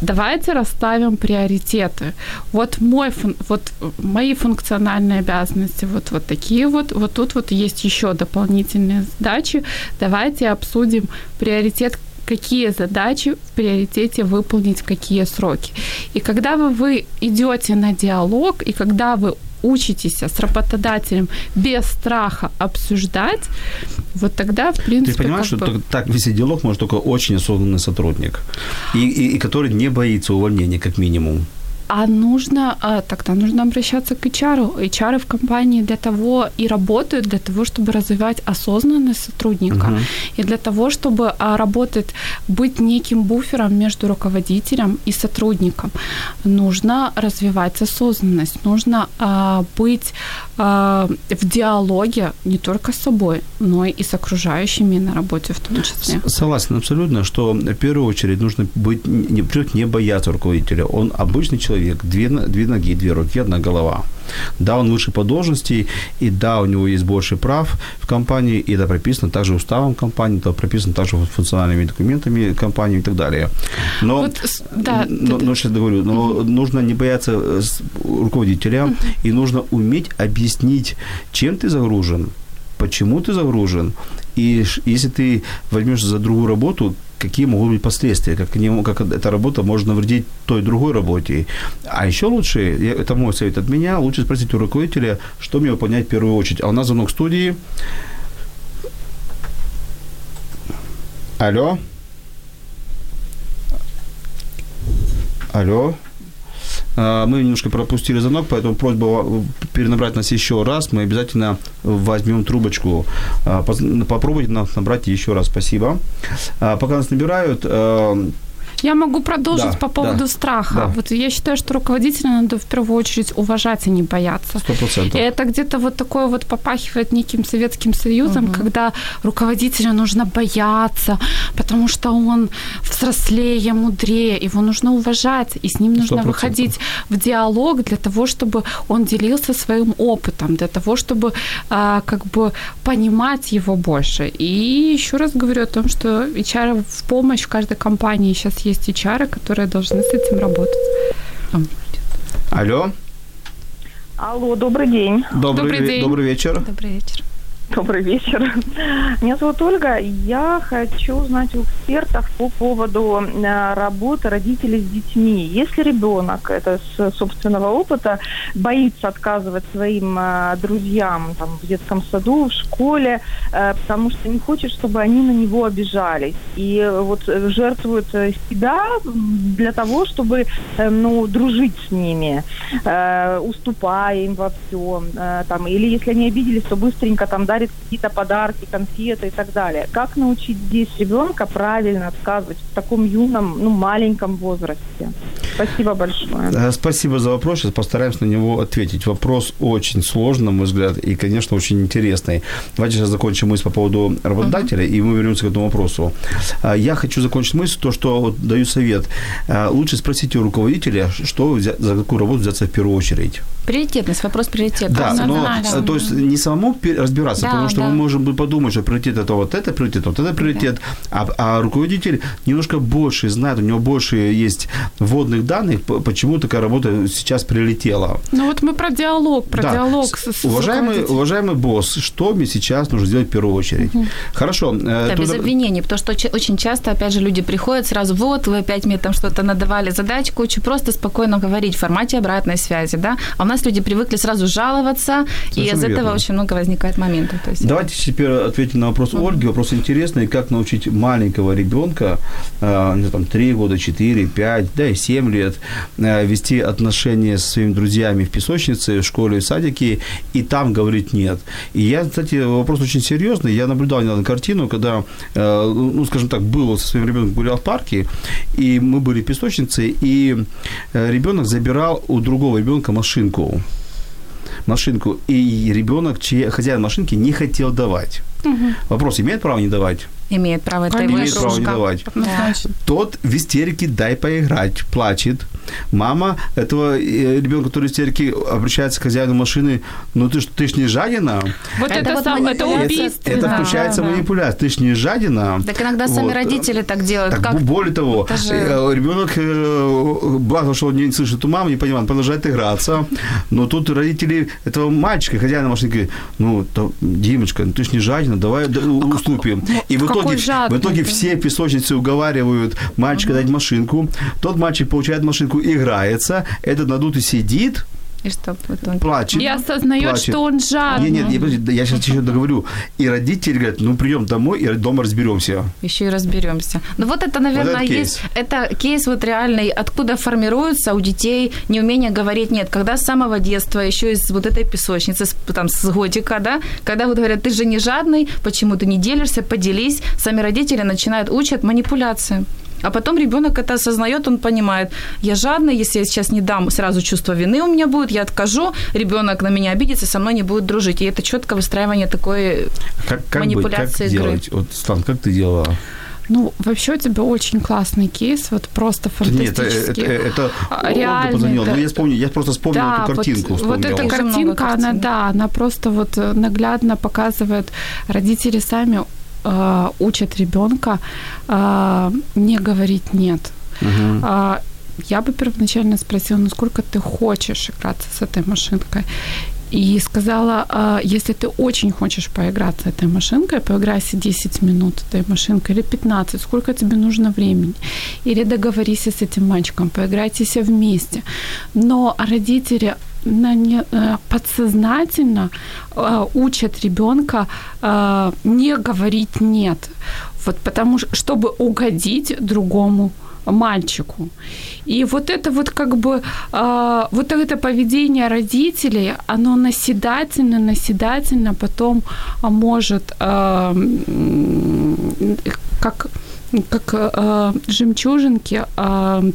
Speaker 3: Давайте расставим приоритеты. Вот мой, вот мои функциональные обязанности, вот, вот такие вот, вот тут вот есть еще дополнительные задачи. Давайте обсудим приоритет какие задачи в приоритете выполнить, какие сроки. И когда вы, вы идете на диалог, и когда вы учитесь с работодателем без страха обсуждать, вот тогда, в принципе...
Speaker 2: Ты понимаешь, что бы... так вести диалог может только очень осознанный сотрудник, и, и, и который не боится увольнения, как минимум.
Speaker 3: А нужно, а, тогда нужно обращаться к HR. HR в компании для того и работают, для того, чтобы развивать осознанность сотрудника. Uh-huh. И для того, чтобы а, работать, быть неким буфером между руководителем и сотрудником. Нужно развивать осознанность, нужно а, быть а, в диалоге не только с собой, но и с окружающими на работе в том числе.
Speaker 2: Согласен абсолютно, что в первую очередь нужно быть, не, не бояться руководителя. Он обычный человек, человек, две, две ноги, две руки, одна голова. Да, он выше по должности, и да, у него есть больше прав в компании, и это прописано также уставом компании, это прописано также функциональными документами компании и так далее. Но, вот, да, но, но сейчас говорю, но угу. нужно не бояться э, руководителя, угу. и нужно уметь объяснить, чем ты загружен, почему ты загружен, и если ты возьмешь за другую работу, какие могут быть последствия, как, не, как эта работа может навредить той другой работе. А еще лучше, это мой совет от меня, лучше спросить у руководителя, что мне выполнять в первую очередь. А у нас звонок студии. Алло? Алло? А, мы немножко пропустили звонок, поэтому просьба перенабрать нас еще раз. Мы обязательно возьмем трубочку. А, попробуйте нас набрать еще раз. Спасибо. А, пока нас набирают,
Speaker 3: Я могу продолжить
Speaker 2: Да,
Speaker 3: по поводу
Speaker 2: да,
Speaker 3: страха.
Speaker 2: да.
Speaker 3: Вот я считаю, что руководителя надо в первую очередь уважать, а не бояться.
Speaker 2: Сто процентов.
Speaker 3: И это где-то вот такое вот попахивает неким Советским Союзом, когда руководителя нужно бояться, потому что он взрослее, мудрее, его нужно уважать, и с ним нужно
Speaker 2: 100%.
Speaker 3: выходить в диалог для того, чтобы он делился своим опытом, для того, чтобы а, как бы понимать его больше. И еще раз говорю о том, что HR в помощь в каждой компании сейчас есть HR, которые должны с этим работать.
Speaker 2: Алло,
Speaker 5: Алло, добрый день.
Speaker 2: добрый,
Speaker 3: Добрый день.
Speaker 2: добрый вечер.
Speaker 4: Добрый вечер.
Speaker 5: Добрый вечер. Меня зовут Ольга. Я хочу узнать у экспертов по поводу э, работы родителей с детьми. Если ребенок, это с собственного опыта, боится отказывать своим э, друзьям там, в детском саду, в школе, э, потому что не хочет, чтобы они на него обижались. И вот жертвует себя для того, чтобы ну, дружить с ними, уступая им во всем. там, или если они обиделись, то быстренько там дарит какие-то подарки, конфеты и так далее. Как научить здесь ребенка правильно отказывать в таком юном, ну, маленьком возрасте? Спасибо большое.
Speaker 2: Э, Спасибо за вопрос. Сейчас постараемся на него ответить. Вопрос очень сложный, на мой взгляд, и, конечно, очень интересный. Давайте сейчас закончим мысль по поводу работодателя, и мы вернемся к этому вопросу. А, Я хочу закончить мысль, то, что вот даю совет. А, Лучше спросите у руководителя, что за какую работу взяться в первую очередь.
Speaker 4: Приоритетность, вопрос приоритета.
Speaker 2: Да, но
Speaker 3: Однозначно.
Speaker 2: э, то есть не самому разбираться,
Speaker 4: Да,
Speaker 2: потому что
Speaker 4: да.
Speaker 2: мы можем бы подумать, что приоритет это вот это приоритет, вот это приоритет, а, а руководитель немножко больше знает, у него больше есть вводных данных, по- почему такая работа сейчас прилетела.
Speaker 3: Ну вот мы про диалог, про
Speaker 2: Да.
Speaker 3: диалог
Speaker 2: С-
Speaker 3: с,
Speaker 2: уважаемый, уважаемый босс, что мне сейчас нужно сделать в первую очередь? Хорошо. э,
Speaker 4: Да, без
Speaker 2: тут-
Speaker 4: обвинений, потому что очень- очень часто, опять же, люди приходят сразу, вот, вы опять мне там что-то надавали задач, кучу, просто спокойно говорить в формате обратной связи, да, а у нас люди привыкли сразу жаловаться, и
Speaker 2: Совершенно
Speaker 4: из этого
Speaker 2: верно.
Speaker 4: очень много возникает моментов. То есть,
Speaker 2: Давайте теперь ответим на вопрос Ольги. Вопрос интересный. Как научить маленького ребенка, э, там, 3 года, 4, 5, да и 7 лет, э, вести отношения со своими друзьями в песочнице, в школе, в садике, и там говорить нет. И я, кстати, вопрос очень серьезный. Я наблюдал недавно картину, когда, э, ну, скажем так, был со своим ребенком гулял в парке, и мы были в песочнице, и ребенок забирал у другого ребенка машинку машинку, и ребенок, чей хозяин машинки, не хотел давать. Вопрос, имеет право не давать?
Speaker 4: Имеет право, это его
Speaker 2: Имеет право не давать.
Speaker 3: Однозначно.
Speaker 2: Тот в истерике дай поиграть, плачет. Мама этого э, ребенка, который в истерике, обращается к хозяину машины, ну ты ж, ты ж не жадина.
Speaker 3: Вот
Speaker 4: Это
Speaker 3: это,
Speaker 4: вот
Speaker 3: сам, это убийство.
Speaker 2: Это
Speaker 4: Да,
Speaker 2: включается
Speaker 4: да.
Speaker 2: манипуляция. Ты ж не жадина.
Speaker 4: Так иногда сами
Speaker 2: Вот.
Speaker 4: родители так делают.
Speaker 2: Так,
Speaker 4: как
Speaker 2: бо- более того,
Speaker 4: Это же-
Speaker 2: э, ребенок, э, благо, что он не слышит у мамы, не понимает, он продолжает играться. Но тут родители этого мальчика, хозяина машины, говорят, ну, то, Димочка, ну, ты ж не жадина, давай да, у- уступим. И в итоге, в итоге все песочницы уговаривают мальчика дать машинку. Тот мальчик получает машинку, играется, этот надутый сидит,
Speaker 4: и что итоге?
Speaker 2: плачет.
Speaker 3: И осознает,
Speaker 2: плачет.
Speaker 3: что он жадный.
Speaker 2: Нет, нет, да, я сейчас еще договорю. И родители говорят, ну, придем домой и дома разберемся.
Speaker 4: Еще и разберемся. Ну вот это, наверное,
Speaker 2: Вот
Speaker 4: есть... Это кейс вот реальный, откуда формируется у детей неумение говорить «нет». Когда с самого детства, еще из вот этой песочницы, с- там, с годика, да, когда вот говорят, ты же не жадный, почему ты не делишься, поделись, сами родители начинают учат манипуляции. А потом ребенок это осознает, он понимает, я жадный, если я сейчас не дам, сразу чувство вины у меня будет, я откажу, ребенок на меня обидится, со мной не будет дружить. И это четкое выстраивание такой
Speaker 2: Как, как быть,
Speaker 4: Манипуляция
Speaker 2: как
Speaker 4: игры.
Speaker 2: делать? Вот, Слан, как ты делала?
Speaker 3: Ну, вообще у тебя очень классный кейс, вот просто
Speaker 2: Нет, это,
Speaker 3: фантастический.
Speaker 2: это, это
Speaker 3: А,
Speaker 2: позвонила.
Speaker 3: да.
Speaker 2: Ну, я вспомнил, я просто вспомнил эту картинку.
Speaker 3: Вот, вот эта картинка, она, да, она просто вот э, наглядно показывает, родители сами э, учат ребенка э, не говорить нет.
Speaker 2: Мгм.
Speaker 3: А, я бы первоначально спросила, ну сколько ты хочешь играться с этой машинкой? И сказала, а, если ты очень хочешь поиграться этой машинкой, поиграйся 10 минут этой машинкой или 15, сколько тебе нужно времени. Или договорись с этим мальчиком, поиграйтесь вместе. Но родители э, подсознательно э, учат ребенка э, не говорить нет. Вот потому что, чтобы угодить другому мальчику. И вот это вот как бы, э, вот это поведение родителей, оно наседательно, наседательно потом может э, как как э, жемчужинки э,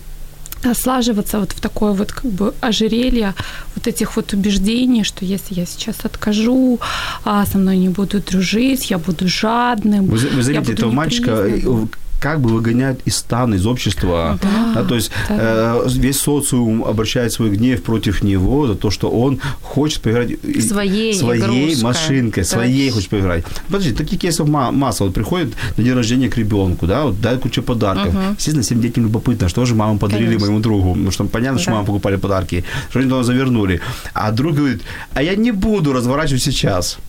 Speaker 3: слаживаться вот в такое вот как бы ожерелье вот этих вот убеждений, что если я сейчас откажу, а со мной не будут дружить, я буду жадным.
Speaker 2: Вы, вы заметите, этого мальчика э, как бы выгоняют из стана, из общества. Да, да, то есть да. э, весь социум обращает свой гнев против него за то, что он хочет поиграть
Speaker 4: своей,
Speaker 2: своей машинкой, да. своей хочет поиграть. Подожди, таких кейсов масса. Вот приходит на день рождения к ребенку, да, вот дает кучу подарков. Угу. Естественно, всем детям любопытно, что же мама подарили Конечно. моему другу. Потому что понятно, да. что мама покупали подарки, что они туда завернули. А друг говорит, а я не буду разворачивать сейчас.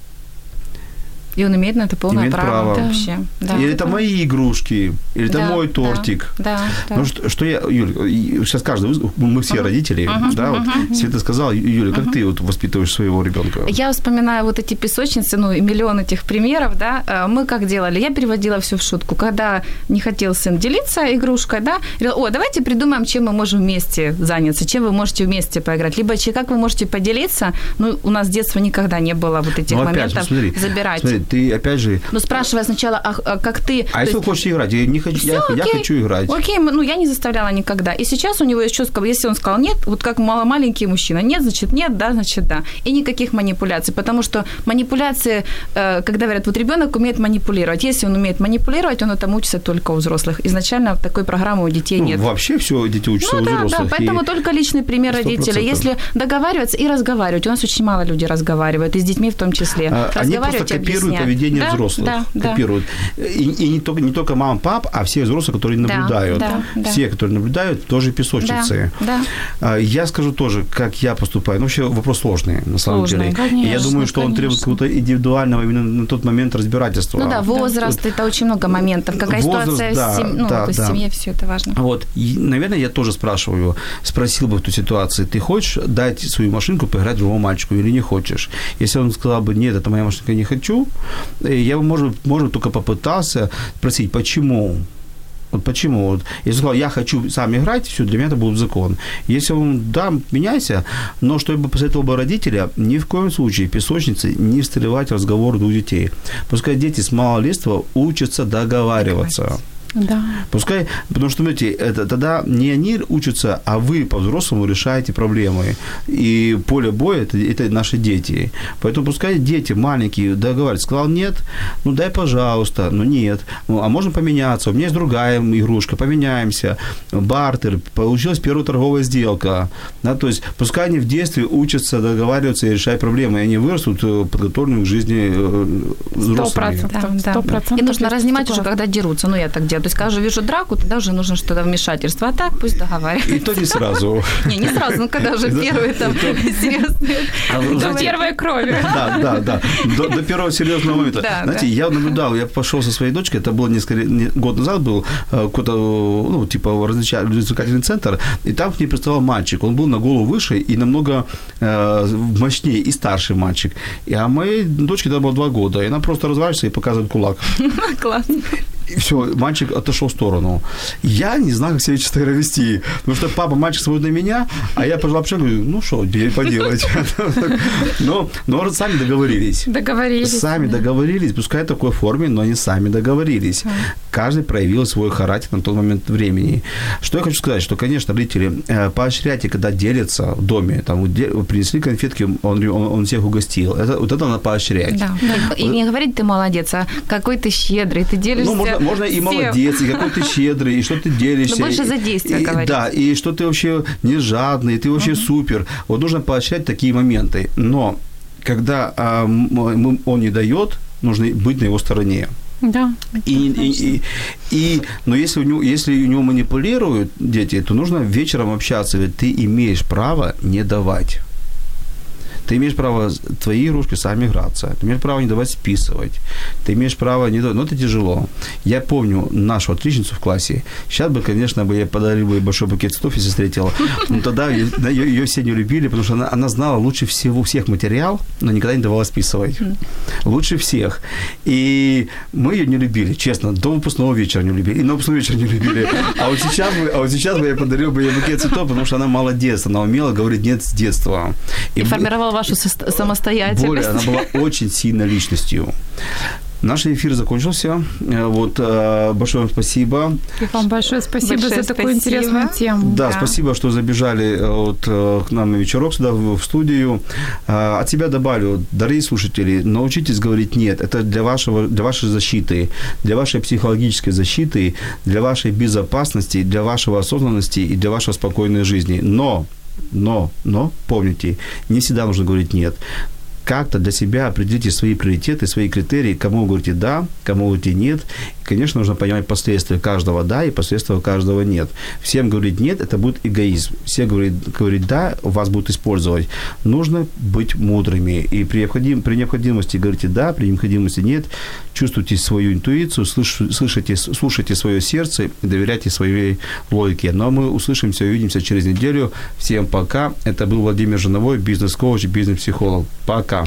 Speaker 4: И он имеет на это полное имеет право, право. Да. вообще.
Speaker 2: Да. Или это мои игрушки, или это да, мой тортик.
Speaker 4: Да, да.
Speaker 2: Ну, что, что я, Юль, сейчас каждый, мы все uh-huh. родители, uh-huh. да, вот uh-huh. Света сказала, Юля, как uh-huh. ты вот воспитываешь своего ребенка?
Speaker 4: Я вспоминаю вот эти песочницы, ну, и миллион этих примеров, да, э, мы как делали, я переводила все в шутку, когда не хотел сын делиться игрушкой, да, говорила, о, давайте придумаем, чем мы можем вместе заняться, чем вы можете вместе поиграть, либо как вы можете поделиться, ну, у нас с детства никогда не было вот этих ну, опять, моментов, смотри, забирать. Смотри,
Speaker 2: ты опять же...
Speaker 4: Ну, спрашивая сначала, а, а как ты...
Speaker 2: А если вы хочешь играть? Я, не хочу, я, я хочу играть.
Speaker 4: Окей, ну, я не заставляла никогда. И сейчас у него есть чувство, если он сказал нет, вот как мало маленький мужчина, нет, значит нет, да, значит да. И никаких манипуляций, потому что манипуляции, э, когда говорят, вот ребенок умеет манипулировать. Если он умеет манипулировать, он этому учится только у взрослых. Изначально такой программы у детей
Speaker 2: ну,
Speaker 4: нет.
Speaker 2: Вообще все дети учатся
Speaker 4: ну,
Speaker 2: у
Speaker 4: да,
Speaker 2: взрослых.
Speaker 4: Да, поэтому и... только личный пример 100%. родителя. Если договариваться и разговаривать, у нас очень мало людей разговаривают, и с детьми в том числе.
Speaker 2: А, они просто копируют поведение да? взрослых, да, копируют. Да. И, и не, только, не только мама, пап, а все взрослые, которые наблюдают. Да, да, все, которые наблюдают, тоже песочницы.
Speaker 4: Да,
Speaker 2: да. Я скажу тоже, как я поступаю. Ну, вообще вопрос сложный, на самом
Speaker 4: сложный,
Speaker 2: деле.
Speaker 4: Конечно,
Speaker 2: и я думаю, что он требует какого-то индивидуального именно на тот момент разбирательства.
Speaker 4: Ну да, возраст, да. это очень много моментов. Какая возраст, ситуация да, в, сем... ну, да, в да. семье, все это важно.
Speaker 2: Вот. И, наверное, я тоже спрашиваю, спросил бы в той ситуации, ты хочешь дать свою машинку поиграть другому мальчику или не хочешь? Если он сказал бы, нет, это моя машинка, не хочу, я бы, может, может только попытался спросить, почему? Вот почему? Вот, если сказал, я хочу сам играть, все, для меня это будет закон. Если он, да, меняйся, но что я бы посоветовал родителя, ни в коем случае песочницы не встревать разговор двух детей. Пускай дети с малолетства учатся договариваться.
Speaker 3: Да.
Speaker 2: Пускай, потому что, смотрите, это тогда не они учатся, а вы по-взрослому решаете проблемы. И поле боя это, это наши дети. Поэтому пускай дети маленькие договариваются. Сказал нет, ну дай, пожалуйста, ну нет. Ну, а можно поменяться. У меня есть другая игрушка, поменяемся. Бартер, получилась первая торговая сделка. Да, то есть пускай они в детстве учатся договариваться и решать проблемы, и они вырастут э, подготовленными к жизни э, взрослыми.
Speaker 4: 100%. Да, 100%. И нужно разнимать уже, когда дерутся. Ну, я так делаю то есть, когда уже вижу драку, тогда уже нужно что-то вмешательство. А так пусть договариваются.
Speaker 2: И то не сразу.
Speaker 4: Не, не сразу, ну когда уже первые там серьезные...
Speaker 3: До первой крови.
Speaker 2: Да, да, да. До первого серьезного момента. Знаете, я наблюдал, я пошел со своей дочкой, это было несколько год назад был э, какой-то, ну, типа развлекательный центр, и там к ней приставал мальчик. Он был на голову выше и намного э, мощнее, и старший мальчик. А моей дочке тогда было два года, и она просто разворачивается и показывает кулак.
Speaker 4: Классно.
Speaker 2: И все, мальчик отошел в сторону. Я не знаю, как себя честно говоря, вести. Потому что папа, мальчик смотрит на меня, а я пожал плечами, говорю, ну что, поделать. Но, но сами договорились.
Speaker 3: Договорились.
Speaker 2: Сами да. договорились, пускай в такой форме, но они сами договорились. Каждый проявил свой характер на тот момент времени. Что я хочу сказать, что, конечно, родители, э, поощряйте, когда делятся в доме, там, принесли конфетки, он, он, он всех угостил. Это, вот это надо поощрять.
Speaker 4: Да. И не говорить, ты молодец, а какой ты щедрый, ты делишься. Ну,
Speaker 2: можно, можно и молодец, и какой ты щедрый, и что ты делишься.
Speaker 4: Но больше за действие и, говорить.
Speaker 2: Да, и что ты вообще не жадный, ты вообще uh-huh. супер. Вот нужно поощрять такие моменты. Но когда а, он не дает, нужно быть на его стороне.
Speaker 3: Да.
Speaker 2: И, и, и, и, но если у, него, если у него манипулируют дети, то нужно вечером общаться, ведь ты имеешь право не давать. Ты имеешь право твои игрушки сами играться. Ты имеешь право не давать списывать. Ты имеешь право не давать... Но это тяжело. Я помню нашу отличницу в классе. Сейчас бы, конечно, бы я подарил бы большой букет цветов, если встретила. Но тогда ее, ее все не любили, потому что она, она знала лучше всего всех материал, но никогда не давала списывать. Лучше всех. И мы ее не любили, честно. До выпускного вечера не любили. И на выпускной вечер не любили. А вот сейчас бы, а вот сейчас бы я подарил бы ей букет цветов, потому что она молодец. Она умела говорить нет с детства.
Speaker 4: И, и формировала вашу самостоятельность.
Speaker 2: Более, она была очень сильной личностью. Наш эфир закончился. Э, Вот, э, большое вам спасибо.
Speaker 3: И вам большое спасибо
Speaker 4: Большое
Speaker 3: за такую
Speaker 4: спасибо.
Speaker 3: интересную тему.
Speaker 2: Да,
Speaker 4: Да.
Speaker 2: спасибо, что забежали э, вот, к нам на вечерок сюда в студию. От себя добавлю, дорогие слушатели, научитесь говорить «нет». Это для, вашего, для вашей защиты, для вашей психологической защиты, для вашей безопасности, для вашего осознанности и для вашей спокойной жизни. Но, но, но, помните, не всегда нужно говорить «нет» как-то для себя определите свои приоритеты, свои критерии, кому вы говорите «да», кому вы говорите «нет». Конечно, нужно понимать последствия каждого «да» и последствия каждого «нет». Всем говорить «нет» – это будет эгоизм. Все говорить, говорить «да» вас будут использовать. Нужно быть мудрыми. И при, необходим, при необходимости говорите «да», при необходимости «нет». Чувствуйте свою интуицию, слыш, слышите, слушайте свое сердце и доверяйте своей логике. Но мы услышимся и увидимся через неделю. Всем пока. Это был Владимир Жиновой, бизнес-коуч, бизнес-психолог. Пока.